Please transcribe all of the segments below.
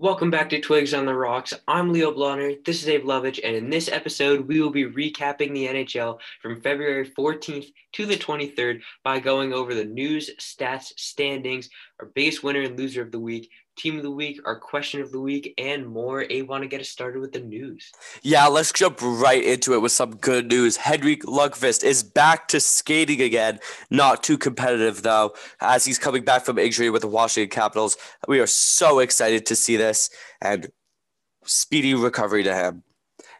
Welcome back to Twigs on the Rocks. I'm Leo Blonner. This is Dave Lovich, and in this episode, we will be recapping the NHL from February 14th to the 23rd by going over the news, stats, standings, our biggest winner and loser of the week, team of the week, our question of the week, and more. Abe want to get us started with the news. Yeah, let's jump right into it with some good news. Henrik Lundqvist is back to skating again. Not too competitive though, as he's coming back from injury with the Washington Capitals. We are so excited to see this and speedy recovery to him.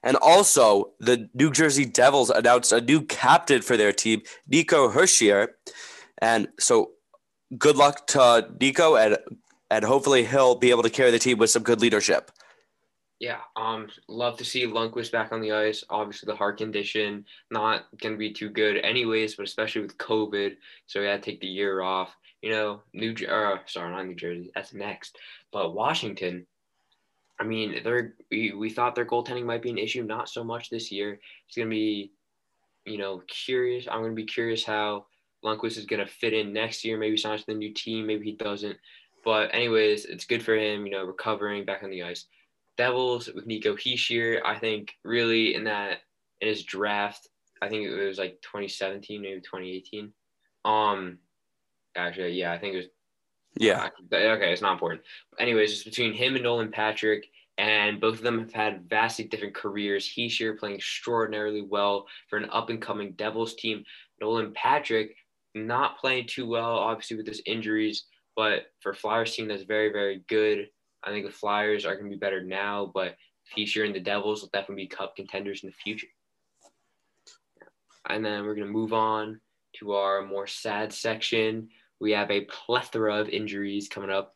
And also, the New Jersey Devils announced a new captain for their team, Nico Hischier. And so, good luck to Nico and and hopefully he'll be able to carry the team with some good leadership. Yeah, um, love to see Lundqvist back on the ice. Obviously, the heart condition not gonna be too good, anyways. But especially with COVID, so he had to take the year off. You know, New uh, sorry, not New Jersey. That's next. But Washington, I mean, they're we, we thought their goaltending might be an issue. Not so much this year. It's gonna be, you know, curious. I'm gonna be curious how Lundqvist is gonna fit in next year. Maybe signs with the new team. Maybe he doesn't. But anyways, it's good for him, you know, recovering back on the ice. Devils with Nico Hischier, I think really in that in his draft, I think it was like 2017, maybe 2018. Um, actually, yeah, I think it was. Yeah. Uh, okay, it's not important. Anyways, it's between him and Nolan Patrick, and both of them have had vastly different careers. Hischier playing extraordinarily well for an up and coming Devils team. Nolan Patrick not playing too well, obviously with his injuries. But for Flyers team that's very, very good. I think the Flyers are going to be better now, but Hischier and the Devils will definitely be cup contenders in the future. And then we're going to move on to our more sad section. We have a plethora of injuries coming up.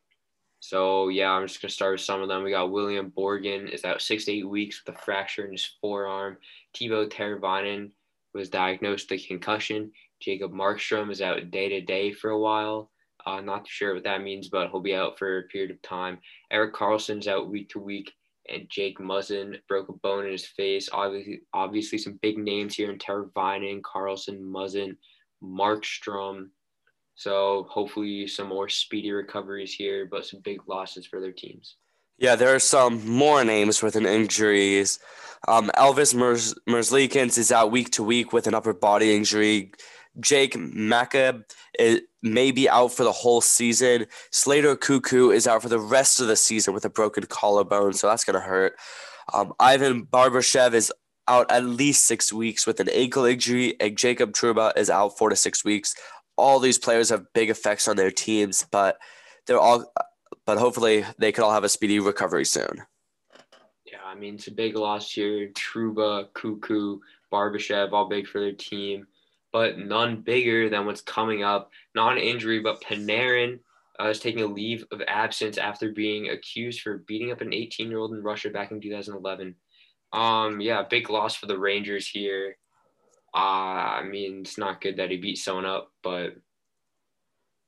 So, yeah, I'm just going to start with some of them. We got William Borgen is out six to eight weeks with a fracture in his forearm. Teuvo Teravainen was diagnosed with a concussion. Jacob Markstrom is out day to day for a while. Uh, not sure what that means, but he'll be out for a period of time. Erik Karlsson's out week to week, and Jake Muzzin broke a bone in his face. Obviously, obviously some big names here in Teravainen, Karlsson, Muzzin, Markstrom. So hopefully some more speedy recoveries here, but some big losses for their teams. Yeah, there are some more names with an injuries. Um, Elvis Merzlikins is out week to week with an upper body injury. Jake McCabe may be out for the whole season. Slater Koekkoek is out for the rest of the season with a broken collarbone, so that's going to hurt. Um, Ivan Barbashev is out at least six weeks with an ankle injury, and Jacob Trouba is out four to six weeks. All these players have big effects on their teams, but they're all, but hopefully they could all have a speedy recovery soon. Yeah, I mean it's a big loss here. Trouba, Koekkoek, Barbashev, all big for their team but none bigger than what's coming up. Not an injury, but Panarin uh, is taking a leave of absence after being accused for beating up an 18 year old in Russia back in 2011. Um, yeah, big loss for the Rangers here. Uh, I mean, it's not good that he beat someone up, but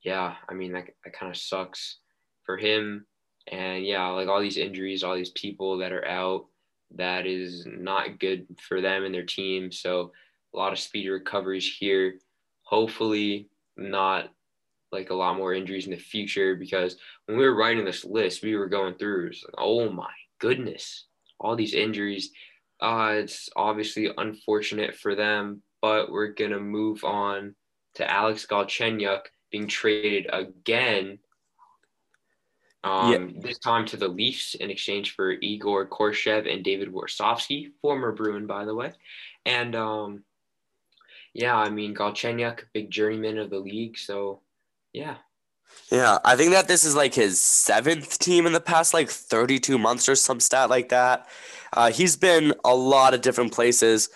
yeah, I mean, that, that kind of sucks for him. And yeah, like all these injuries, all these people that are out, that is not good for them and their team. So a lot of speedy recoveries here. Hopefully, not like a lot more injuries in the future because when we were writing this list, we were going through, like, oh my goodness, all these injuries. Uh, it's obviously unfortunate for them, but we're going to move on to Alex Galchenyuk being traded again. Um, yeah. This time to the Leafs in exchange for Egor Korshkov and David Warsofsky, former Bruin, by the way. And um, yeah, I mean Galchenyuk, big journeyman of the league. So, yeah. Yeah, I think that this is like his seventh team in the past like 32 months or some stat like that. Uh, he's been a lot of different places,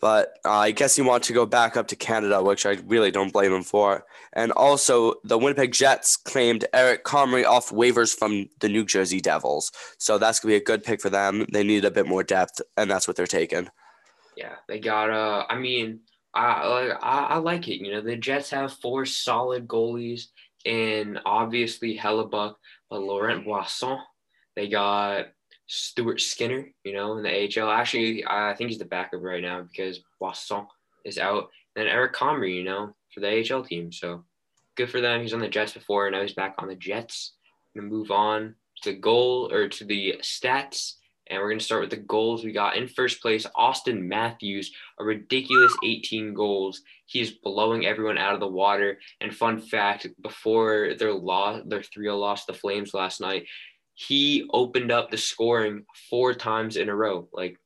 but uh, I guess he wants to go back up to Canada, which I really don't blame him for. And also, the Winnipeg Jets claimed Eric Comrie off waivers from the New Jersey Devils. So that's going to be a good pick for them. They need a bit more depth, and that's what they're taking. Yeah, they got, uh, I mean, I I, I like it. You know, the Jets have four solid goalies, and obviously Hellebuyck, but Laurent Brossoit. They got Stuart Skinner. You know, in the AHL. Actually, I think he's the backup right now because Brossoit is out. Then Eric Comrie, you know, for the AHL team. So good for them. He's on the Jets before, and now he's back on the Jets. Gonna move on to goal or to the stats. And we're going to start with the goals we got in first place. Auston Matthews, a ridiculous 18 goals. He's blowing everyone out of the water. And fun fact, before their loss, their 3-0 loss the Flames last night, he opened up the scoring four times in a row, like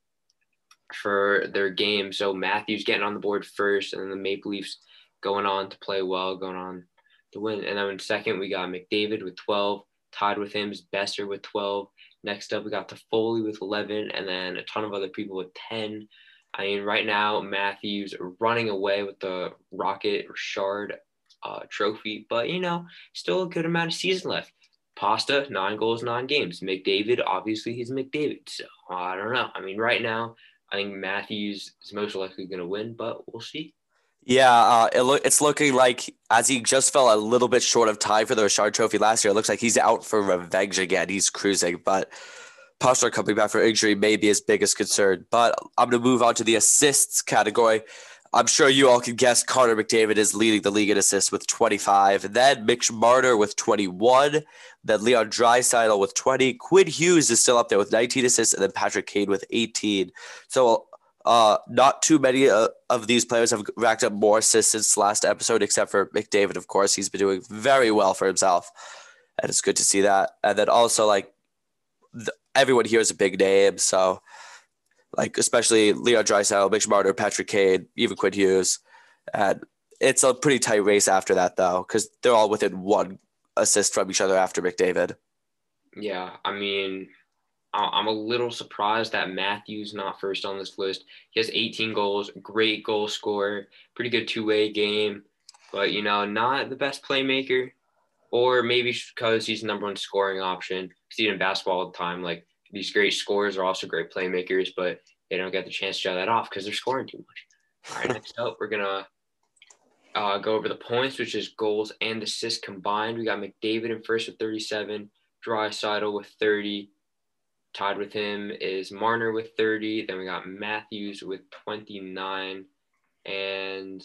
for their game. So Matthews getting on the board first, and then the Maple Leafs going on to play well, going on to win. And then in second, we got McDavid with 12, tied with him is Boeser with 12. Next up, we got the Foley with 11, and then a ton of other people with 10. I mean, right now, Matthews running away with the Rocket Richard uh, trophy, but you know, still a good amount of season left. Pasta, nine goals, nine games. McDavid, obviously, he's McDavid. So I don't know. I mean, right now, I think Matthews is most likely going to win, but we'll see. Yeah, uh, it lo- it's looking like as he just fell a little bit short of tie for the Richard Trophy last year, it looks like he's out for revenge again. He's cruising, but Pasta coming back for injury may be his biggest concern. But I'm going to move on to the assists category. I'm sure you all can guess Connor McDavid is leading the league in assists with 25. Then Mitch Marner with 21. Then Leon Draisaitl with 20. Quinn Hughes is still up there with 19 assists, and then Patrick Kane with 18. So uh, not too many uh, of these players have racked up more assists since last episode, except for McDavid, of course. He's been doing very well for himself, and it's good to see that. And then also, like, the, everyone here is a big name, so like especially Leon Draisaitl, Mitch Marner, Patrick Kane, even Quinn Hughes, and it's a pretty tight race after that though, because they're all within one assist from each other after McDavid. Yeah, I mean, I'm a little surprised that Matthews not first on this list. He has 18 goals, great goal scorer, pretty good two-way game, but you know, not the best playmaker, or maybe because he's the number one scoring option. See in basketball all the time, like these great scorers are also great playmakers, but they don't get the chance to show that off because they're scoring too much. All right, next up, we're gonna uh, go over the points, which is goals and assists combined. We got McDavid in first with 37, Draisaitl with 30. Tied with him is Marner with 30. Then we got Matthews with 29. And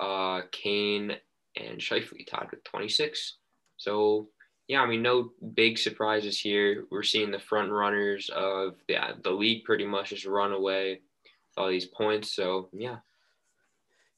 uh, Kane and Scheifele tied with 26. So, yeah, I mean, no big surprises here. We're seeing the front runners of the, the league pretty much just run away with all these points. So, yeah.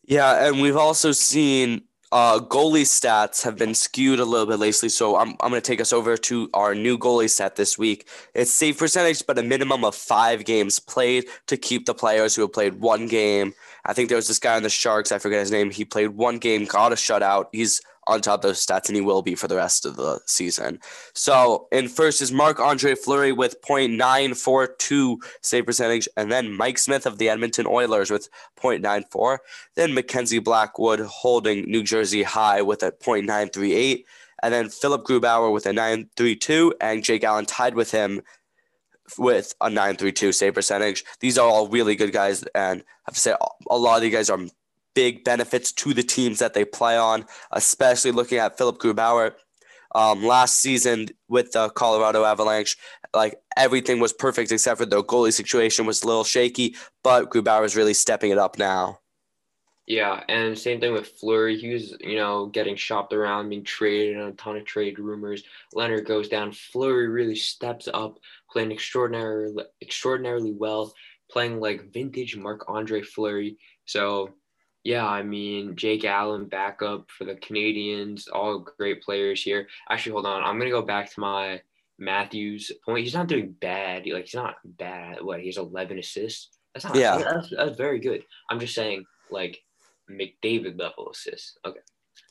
Yeah, and we've also seen uh, goalie stats have been skewed a little bit lately, so I'm, I'm going to take us over to our new goalie stat this week. It's save percentage, but a minimum of five games played to keep the players who have played one game. I think there was this guy on the Sharks, I forget his name. He played one game, got a shutout. He's on top of those stats, and he will be for the rest of the season. So, in first is Marc Andre Fleury with 0.942 save percentage, and then Mike Smith of the Edmonton Oilers with 0.94. Then Mackenzie Blackwood holding New Jersey high with a 0.938. And then Philipp Grubauer with a 932, and Jake Allen tied with him with a 932 save percentage. These are all really good guys, and I have to say, a lot of these guys are big benefits to the teams that they play on, especially looking at Philipp Grubauer. Um, last season with the Colorado Avalanche, like everything was perfect except for the goalie situation was a little shaky, but Grubauer is really stepping it up now. Yeah, and same thing with Fleury. He was, you know, getting shopped around, being traded, and a ton of trade rumors. Lehner goes down. Fleury really steps up, playing extraordinarily, extraordinarily well, playing like vintage Marc Andre Fleury. So yeah, I mean, Jake Allen, backup for the Canadiens, all great players here. Actually, hold on. I'm going to go back to my Matthews point. He's not doing bad. Like, he's not bad. What? He has 11 assists. That's not, yeah. That's, that's very good. I'm just saying, like, McDavid level assists. Okay.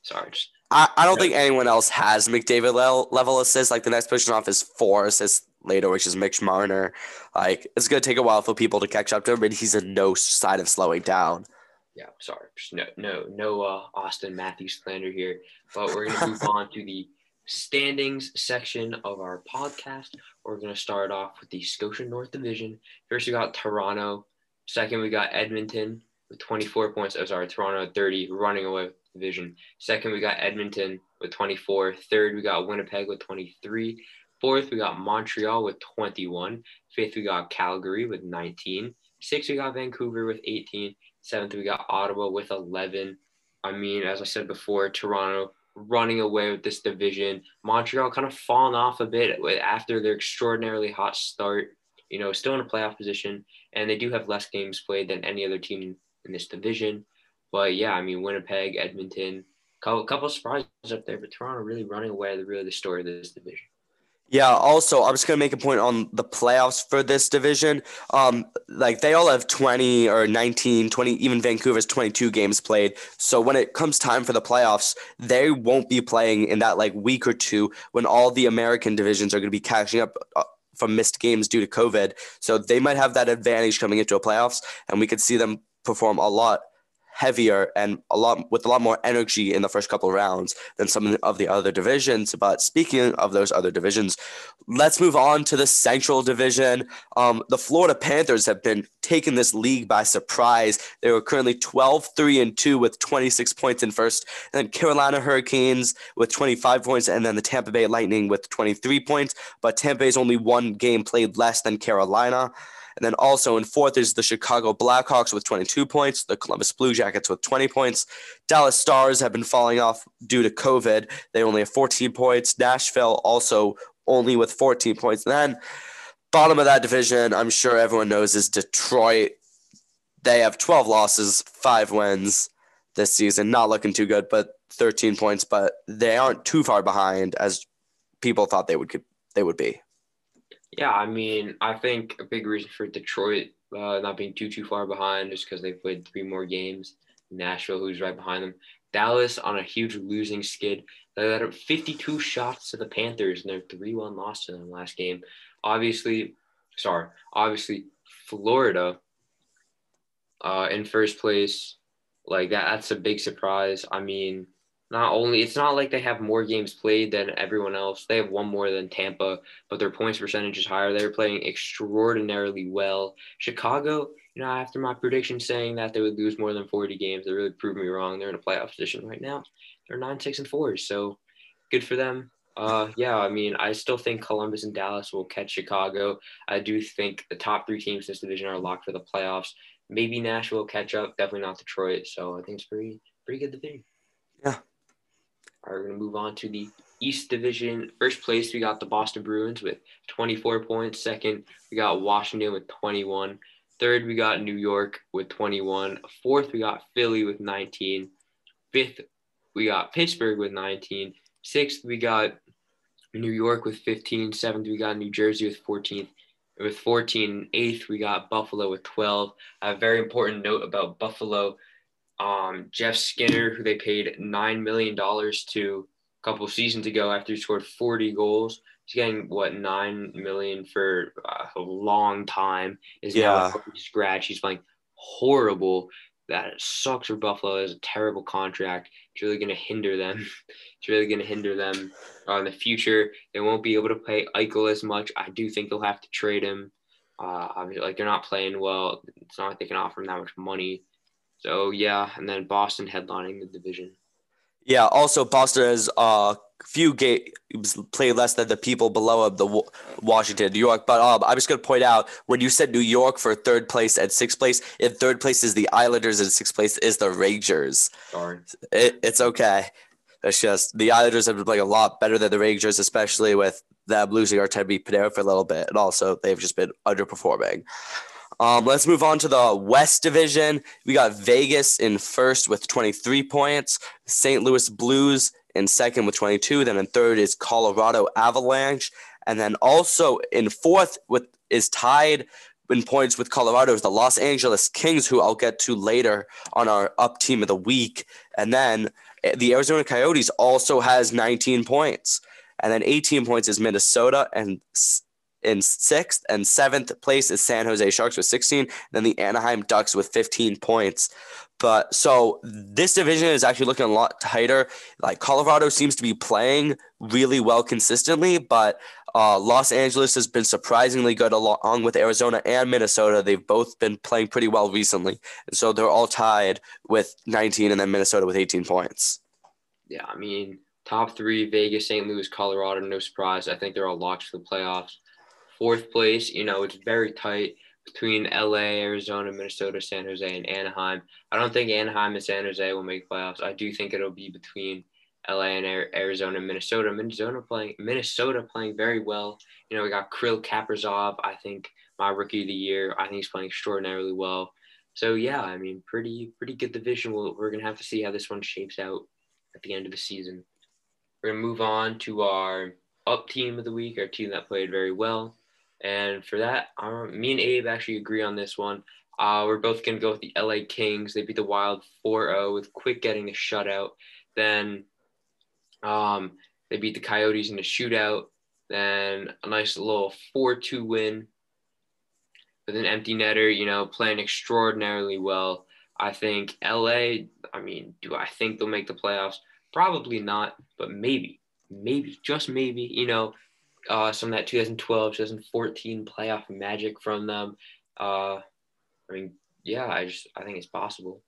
Sorry. Just, I, I don't think anyone else has McDavid level, level assists. Like, the next person off is four assists later, which is Mitch Marner. Like, it's going to take a while for people to catch up to him, but he's in no sign of slowing down yeah, sorry, no, no, no uh, Auston Matthews slander here, but we're gonna move on to the standings section of our podcast. We're gonna start off with the Scotia North Division. First, we got Toronto. Second, we got Edmonton with 24 points. Oh, sorry, Toronto 30, running away with the division. Second, we got Edmonton with 24. Third, we got Winnipeg with 23. Fourth, we got Montreal with 21. Fifth, we got Calgary with 19. Sixth, we got Vancouver with 18. Seventh, we got Ottawa with 11. I mean, as I said before, Toronto running away with this division. Montreal kind of fallen off a bit after their extraordinarily hot start. You know, still in a playoff position, and they do have less games played than any other team in this division. But yeah, I mean, Winnipeg, Edmonton, couple couple surprises up there, but Toronto really running away. Really the story of this division. Yeah. Also, I'm just gonna make a point on the playoffs for this division. Um, like they all have 20 or 19, 20, even Vancouver's 22 games played. So when it comes time for the playoffs, they won't be playing in that like week or two when all the American divisions are gonna be catching up. Uh, from missed games due to COVID. So they might have that advantage coming into a playoffs, and we could see them perform a lot heavier and a lot with a lot more energy in the first couple of rounds than some of the other divisions. But speaking of those other divisions, let's move on to the Central Division. Um, the Florida Panthers have been taking this league by surprise. They were currently 12 3 and 2 with 26 points in first, and then Carolina Hurricanes with 25 points, and then the Tampa Bay Lightning with 23 points. But Tampa Bay's only one game played less than Carolina. And then also in fourth is the Chicago Blackhawks with 22 points, the Columbus Blue Jackets with 20 points. Dallas Stars have been falling off due to COVID. They only have 14 points. Nashville also only with 14 points. And then bottom of that division, I'm sure everyone knows, is Detroit. They have 12 losses, five wins this season. Not looking too good, but 13 points. But they aren't too far behind as people thought they would they would be. Yeah, I mean, I think a big reason for Detroit uh, not being too too far behind is because they played three more games. Nashville, who's right behind them. Dallas on a huge losing skid. They had 52 shots to the Panthers in their 3-1 loss to them last game. Obviously, sorry, obviously Florida uh, in first place. Like that, that's a big surprise. I mean, not only it's not like they have more games played than everyone else. They have one more than Tampa, but their points percentage is higher. They're playing extraordinarily well. Chicago, you know, after my prediction saying that they would lose more than 40 games, they really proved me wrong. They're in a playoff position right now. They're nine, six, and four. So good for them. Uh, yeah, I mean, I still think Columbus and Dallas will catch Chicago. I do think the top three teams in this division are locked for the playoffs. Maybe Nashville will catch up, definitely not Detroit. So I think it's pretty pretty good division. We're going to move on to the East Division. First place, we got the Boston Bruins with 24 points. Second, we got Washington with 21. Third, we got New York with 21. Fourth, we got Philly with 19. Fifth, we got Pittsburgh with 19. Sixth, we got New York with 15. Seventh, we got New Jersey with 14. With 14. Eighth, we got Buffalo with 12. A very important note about Buffalo um, Jeff Skinner, who they paid nine million dollars to a couple seasons ago after he scored 40 goals. He's getting what nine million for a long time. Is yeah. now scratch. He's playing horrible. That sucks for Buffalo. It's a terrible contract. It's really going to hinder them. It's really going to hinder them uh, in the future. They won't be able to pay Eichel as much. I do think they'll have to trade him. Uh, obviously, like they're not playing well. It's not like they can offer him that much money. So yeah, and then Boston headlining the division. Yeah. Also, Boston has a uh, few games played less than the people below of the Washington, New York. But um, I'm just gonna point out when you said New York for third place and sixth place, in third place is the Islanders and sixth place is the Rangers. Sorry. It, it's okay. It's just the Islanders have been playing a lot better than the Rangers, especially with them losing Artemi Panarin for a little bit, and also they've just been underperforming. Um, let's move on to the West Division. We got Vegas in first with 23 points, St. Louis Blues in second with 22. Then in third is Colorado Avalanche, and then also in fourth with is tied in points with Colorado is the Los Angeles Kings, who I'll get to later on our up team of the week. And then eh, the Arizona Coyotes also has 19 points. And then 18 points is Minnesota and in sixth and seventh place is San Jose Sharks with 16, then the Anaheim Ducks with 15 points. But so this division is actually looking a lot tighter. Like Colorado seems to be playing really well consistently, but uh, Los Angeles has been surprisingly good along with Arizona and Minnesota. They've both been playing pretty well recently. And so they're all tied with 19 and then Minnesota with 18 points. Yeah, I mean, top three Vegas, St. Louis, Colorado, no surprise. I think they're all locked for the playoffs fourth place. You know, it's very tight between LA, Arizona, Minnesota, San Jose, and Anaheim. I don't think Anaheim and San Jose will make playoffs. I do think it'll be between LA and Arizona, Minnesota. Minnesota playing Minnesota playing very well. You know, we got Kirill Kaprizov. I think my rookie of the year. I think he's playing extraordinarily well. So yeah, I mean, pretty pretty good division. We'll, we're gonna have to see how this one shapes out at the end of the season. We're gonna move on to our up team of the week, our team that played very well. And for that, our, me and Abe actually agree on this one. Uh, we're both going to go with the LA Kings. They beat the Wild 4 0 with Quick getting a shutout. Then um, they beat the Coyotes in a shootout. Then a nice little 4 2 win with an empty netter, you know, playing extraordinarily well. I think LA, I mean, do I think they'll make the playoffs? Probably not, but maybe, maybe, just maybe, you know, uh, some of that 2012, 2014 playoff magic from them. Uh, I mean, yeah, I just I think it's possible.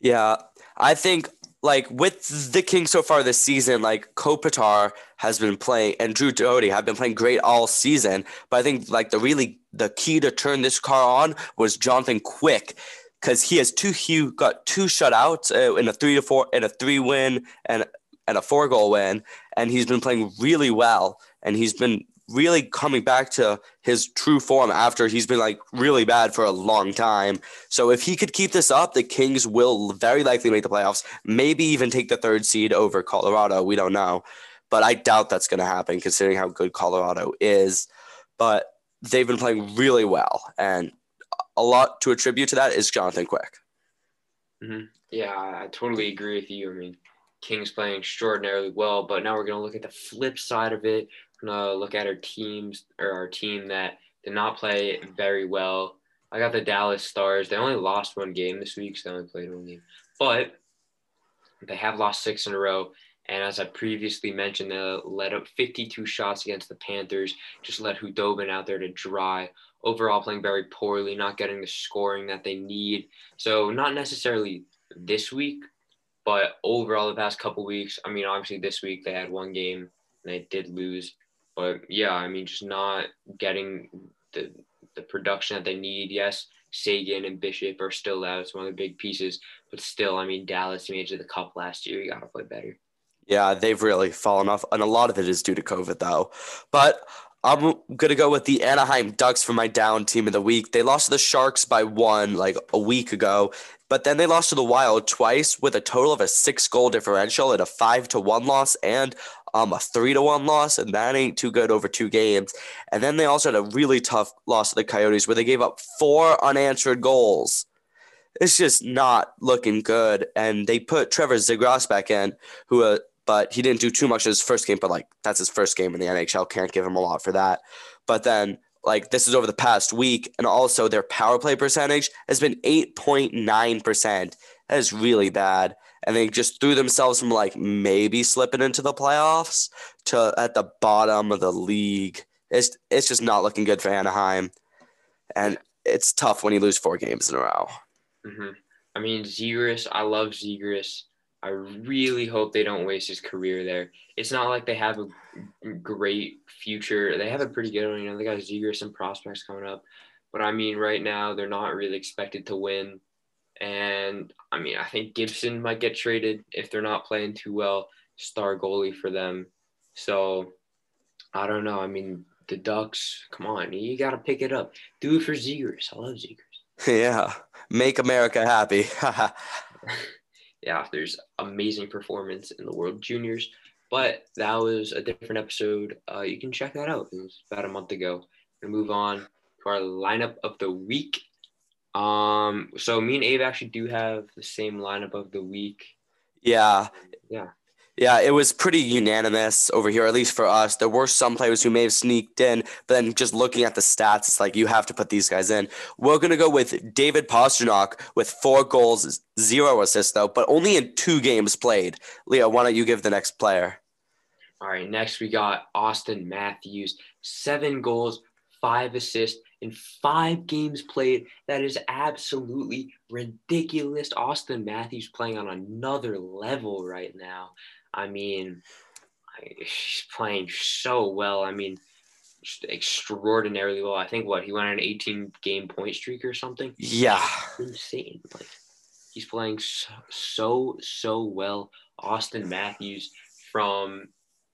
Yeah, I think like with the Kings so far this season, like Kopitar has been playing and Drew Doughty have been playing great all season. But I think like the really the key to turn this car on was Jonathan Quick because he has two he got two shutouts uh, in a three to four in a three win and and a four goal win, and he's been playing really well and he's been really coming back to his true form after he's been like really bad for a long time. So if he could keep this up, the Kings will very likely make the playoffs, maybe even take the third seed over Colorado. We don't know. But I doubt that's going to happen considering how good Colorado is. But they've been playing really well. And a lot to attribute to that is Jonathan Quick. Mm-hmm. Yeah, I totally agree with you. I mean, Kings playing extraordinarily well, but now we're going to look at the flip side of it We're gonna look at our teams or our team that did not play very well. I got the Dallas Stars. They only lost one game this week, so they only played one game. But they have lost six in a row. And as I previously mentioned, they let up 52 shots against the Panthers, just let Khudobin out there to dry. Overall, playing very poorly, not getting the scoring that they need. So, not necessarily this week, but overall, the past couple weeks. I mean, obviously, this week they had one game and they did lose. But yeah, I mean, just not getting the the production that they need. Yes, Seguin and Bishop are still out. It's one of the big pieces, but still, I mean, Dallas made it to the Cup last year. You got to play better. Yeah, they've really fallen off, and a lot of it is due to COVID, though. But I'm gonna go with the Anaheim Ducks for my down team of the week. They lost to the Sharks by one like a week ago, but then they lost to the Wild twice with a total of a six goal differential and a five to one loss and um, a three to one loss, and that ain't too good over two games. And then they also had a really tough loss to the Coyotes where they gave up four unanswered goals. It's just not looking good. And they put Trevor Zegras back in, who, uh, but he didn't do too much in his first game. But like that's his first game in the NHL. Can't give him a lot for that. But then like this is over the past week, and also their power play percentage has been eight point nine percent. That is really bad and they just threw themselves from like maybe slipping into the playoffs to at the bottom of the league. It's it's just not looking good for Anaheim, and it's tough when you lose four games in a row. Mm-hmm. I mean, Zegras, I love Zegras. I really hope they don't waste his career there. It's not like they have a great future. They have a pretty good, one. you know, they got Zegras and prospects coming up. But I mean, right now, they're not really expected to win. And I mean, I think Gibson might get traded if they're not playing too well. Star goalie for them. So I don't know. I mean, the Ducks, come on, you got to pick it up. Do it for Zegras. I love Zegras. Yeah, make America happy. yeah, there's amazing performance in the World Juniors, but that was a different episode. Uh, you can check that out. It was about a month ago. We move on to our lineup of the week. Um, so me and Abe actually do have the same lineup of the week. Yeah. Yeah. Yeah, it was pretty unanimous over here, at least for us. There were some players who may have sneaked in, but then just looking at the stats, it's like you have to put these guys in. We're going to go with David Pastrnak with four goals, zero assists, though, but only in two games played. Leo, why don't you give the next player? All right, next we got Auston Matthews, seven goals, five assists, in five games played. That is absolutely ridiculous. Auston Matthews playing on another level right now. I mean, he's playing so well. I mean, extraordinarily well. I think what he went on an 18 game point streak or something. Yeah, insane. Like he's playing so so, so well. Auston Matthews from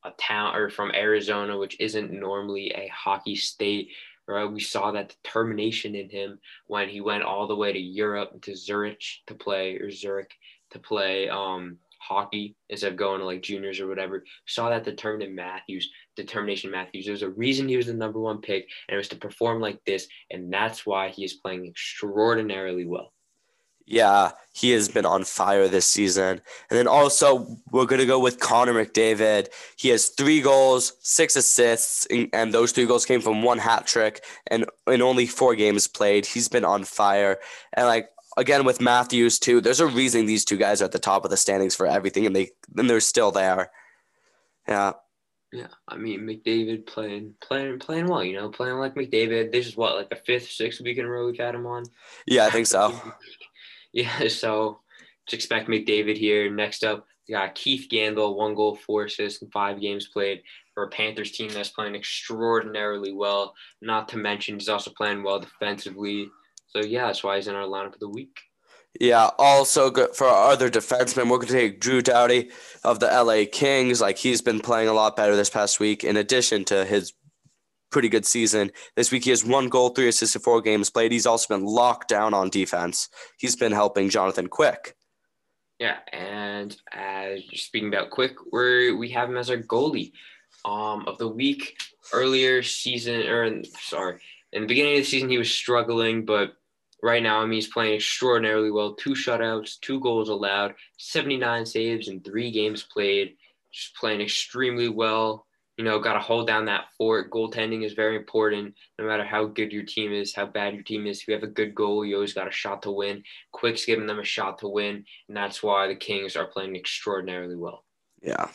a town or from Arizona, which isn't normally a hockey state. Right? We saw that determination in him when he went all the way to Europe to Zurich to play or Zurich to play um, hockey instead of going to like juniors or whatever. Saw that determined Matthews, determination Matthews. There's a reason he was the number one pick, and it was to perform like this, and that's why he is playing extraordinarily well. Yeah, he has been on fire this season. And then also, we're going to go with Connor McDavid. He has three goals, six assists, and those three goals came from one hat trick and in only four games played. He's been on fire. And like, again, with Matthews, too, there's a reason these two guys are at the top of the standings for everything, and, they, and they're still there. Yeah. Yeah, I mean McDavid playing playing playing well, you know, playing like McDavid. This is what like the fifth, sixth week in a row we've had him on. Yeah, I think so. Yeah, so just expect McDavid here. Next up, we got Keith Yandle, one goal, four assists in five games played for a Panthers team that's playing extraordinarily well. Not to mention, he's also playing well defensively. So, yeah, that's why he's in our lineup of the week. Yeah, also good for our other defensemen. We're going to take Drew Doughty of the LA Kings. Like, he's been playing a lot better this past week, in addition to his pretty good season. This week he has one goal, three assists in four games played. He's also been locked down on defense. He's been helping Jonathan Quick. Yeah, and as speaking about Quick, we we have him as our goalie um, of the week. Earlier season, or sorry, in the beginning of the season he was struggling, but right now I mean he's playing extraordinarily well. Two shutouts, two goals allowed, 79 saves in three games played. Just playing extremely well you know, got to hold down that fort. Goaltending is very important. No matter how good your team is, how bad your team is, if you have a good goal, you always got a shot to win. Quick's giving them a shot to win, and that's why the Kings are playing extraordinarily well. Yeah,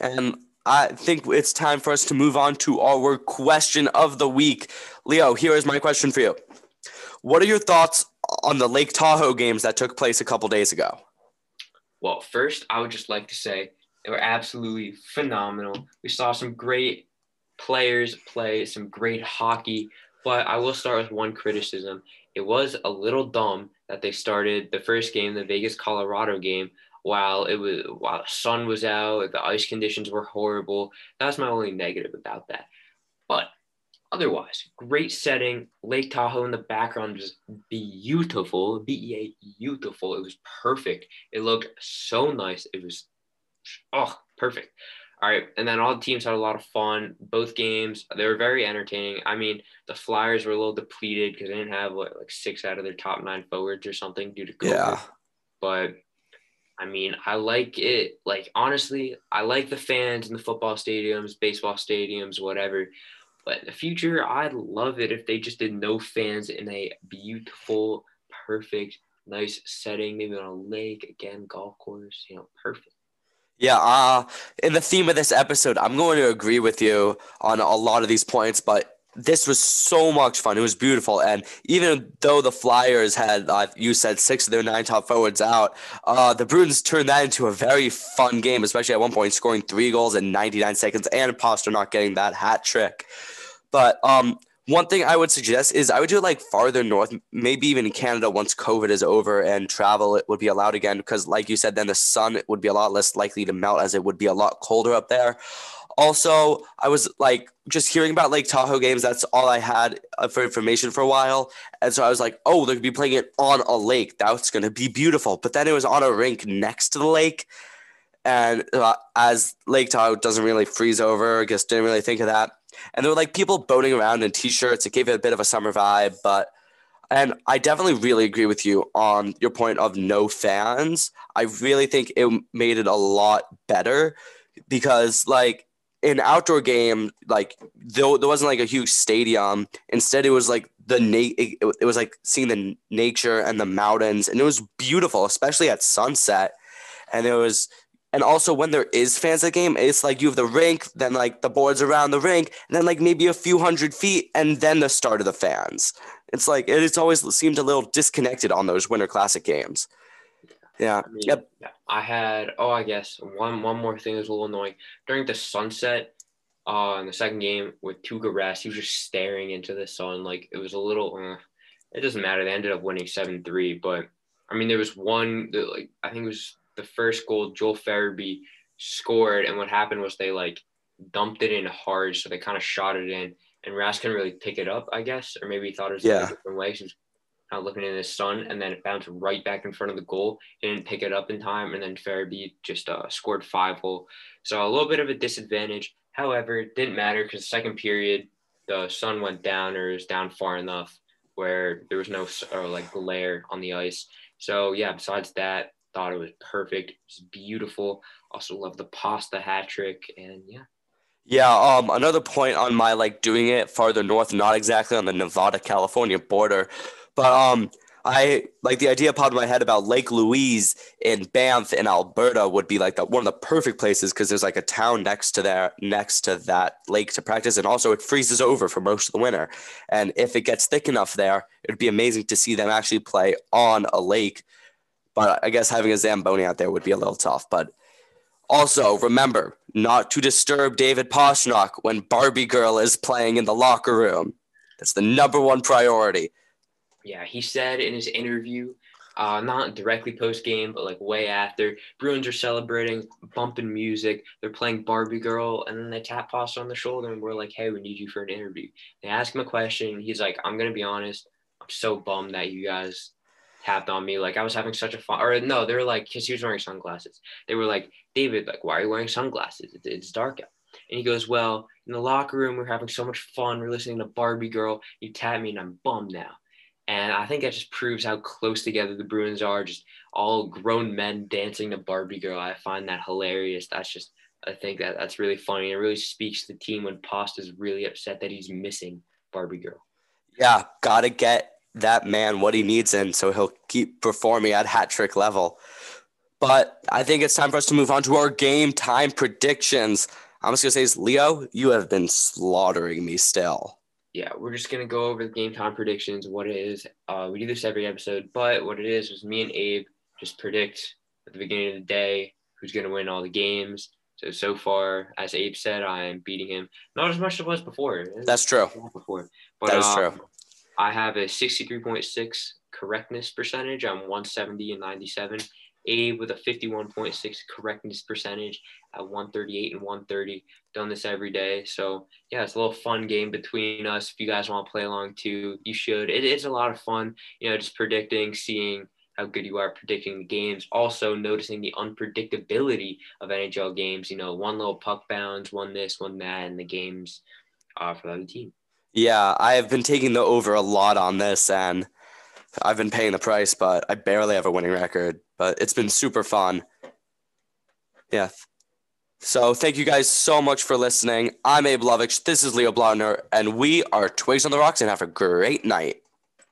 and I think it's time for us to move on to our question of the week. Leo, here is my question for you. What are your thoughts on the Lake Tahoe games that took place a couple days ago? Well, first, I would just like to say they were absolutely phenomenal. We saw some great players play, some great hockey, but I will start with one criticism. It was a little dumb that they started the first game, the Vegas Colorado game, while it was while the sun was out, the ice conditions were horrible. That's my only negative about that. But otherwise, great setting. Lake Tahoe in the background was beautiful. B E A beautiful. It was perfect. It looked so nice. It was oh, perfect. All right. And then all the teams had a lot of fun. Both games, they were very entertaining. I mean, the Flyers were a little depleted because they didn't have what, like six out of their top nine forwards or something due to COVID. Yeah. But I mean, I like it. Like, honestly, I like the fans in the football stadiums, baseball stadiums, whatever. But in the future, I'd love it if they just did no fans in a beautiful, perfect, nice setting, maybe on a lake, again, golf course, you know, perfect. Yeah, uh, in the theme of this episode, I'm going to agree with you on a lot of these points, but this was so much fun. It was beautiful. And even though the Flyers had, uh, you said, six of their nine top forwards out, uh, the Bruins turned that into a very fun game, especially at one point scoring three goals in 99 seconds and Pastrnak getting that hat trick. But um, one thing I would suggest is I would do it like farther north, maybe even in Canada once COVID is over and travel it would be allowed again. Because, like you said, then the sun would be a lot less likely to melt as it would be a lot colder up there. Also, I was like just hearing about Lake Tahoe games. That's all I had uh, for information for a while. And so I was like, oh, they're going to be playing it on a lake. That's going to be beautiful. But then it was on a rink next to the lake. And uh, as Lake Tahoe doesn't really freeze over, I guess didn't really think of that and there were like people boating around in t-shirts. It gave it a bit of a summer vibe, but and I definitely really agree with you on your point of no fans. I really think it made it a lot better because like in outdoor game, like though there wasn't like a huge stadium, instead it was like the na- it, it was like seeing the nature and the mountains, and it was beautiful, especially at sunset. And it was and also when there is fans at the game, it's like you have the rink, then like the boards around the rink, and then like maybe a few hundred feet, and then the start of the fans. It's like it's always seemed a little disconnected on those Winter Classic games. Yeah. I mean, yep. I had oh I guess one one more thing is a little annoying during the sunset. Uh, in the second game with Tuukka Rask, he was just staring into the sun. Like it was a little. Uh, it doesn't matter. They ended up winning seven three, but I mean there was one that like I think it was the first goal, Joel Farabee scored, and what happened was they like dumped it in hard, so they kind of shot it in, and Rask couldn't really pick it up, I guess, or maybe he thought it was Yeah. a different way. So he was of looking in the sun, and then it bounced right back in front of the goal. He didn't pick it up in time, and then Farabee just uh, scored five hole. So a little bit of a disadvantage. However, it didn't matter because second period, the sun went down or was down far enough where there was no or like glare on the ice. So yeah, besides that, thought it was perfect. It was beautiful. Also love the pasta hat trick, and yeah. Yeah, um, another point on my like doing it farther north, not exactly on the Nevada California border, but um, I like the idea popped in my head about Lake Louise in Banff in Alberta would be like the, one of the perfect places because there's like a town next to there next to that lake to practice, and also it freezes over for most of the winter. And if it gets thick enough there, it'd be amazing to see them actually play on a lake. But I guess having a Zamboni out there would be a little tough. But also, remember not to disturb David Pastrnak when Barbie Girl is playing in the locker room. That's the number one priority. Yeah, he said in his interview, uh, not directly post game, but like way after, Bruins are celebrating, bumping music. They're playing Barbie Girl, and then they tap Foster on the shoulder, and we're like, "Hey, we need you for an interview." They ask him a question. He's like, "I'm gonna be honest. I'm so bummed that you guys tapped on me. Like I was having such a fun." Or no, they were like, because he was wearing sunglasses. They were like, "David, like, why are you wearing sunglasses? It's, it's dark out." And he goes, "Well, in the locker room, we're having so much fun. We're listening to Barbie Girl. You tapped me, and I'm bummed now." And I think that just proves how close together the Bruins are, just all grown men dancing to Barbie Girl. I find that hilarious. That's just, I think that that's really funny. It really speaks to the team when Pasta's really upset that he's missing Barbie Girl. Yeah, gotta get that man what he needs in so he'll keep performing at hat trick level. But I think it's time for us to move on to our game time predictions. I'm just gonna say, Leo, you have been slaughtering me still. Yeah, we're just gonna go over the game time predictions. What it is, uh, we do this every episode, but what it is is me and Abe just predict at the beginning of the day who's gonna win all the games. So so far, as Abe said, I am beating him. Not as much as it was before. That's true. Before, but That is um, true. I have a 63.6 correctness percentage. I'm 170 and 97. Abe with a 51.6 correctness percentage at 138 and 130. Done this every day. So, yeah, it's a little fun game between us. If you guys want to play along too, you should. It is a lot of fun, you know, just predicting, seeing how good you are predicting the games. Also, noticing the unpredictability of NHL games. You know, one little puck bounce, one this, one that, and the games uh, for the other team. Yeah, I have been taking the over a lot on this and I've been paying the price, but I barely have a winning record. But it's been super fun. Yeah. So thank you guys so much for listening. I'm Abe Lovich. This is Leo Blondner, and we are Twigs on the Rocks, and have a great night.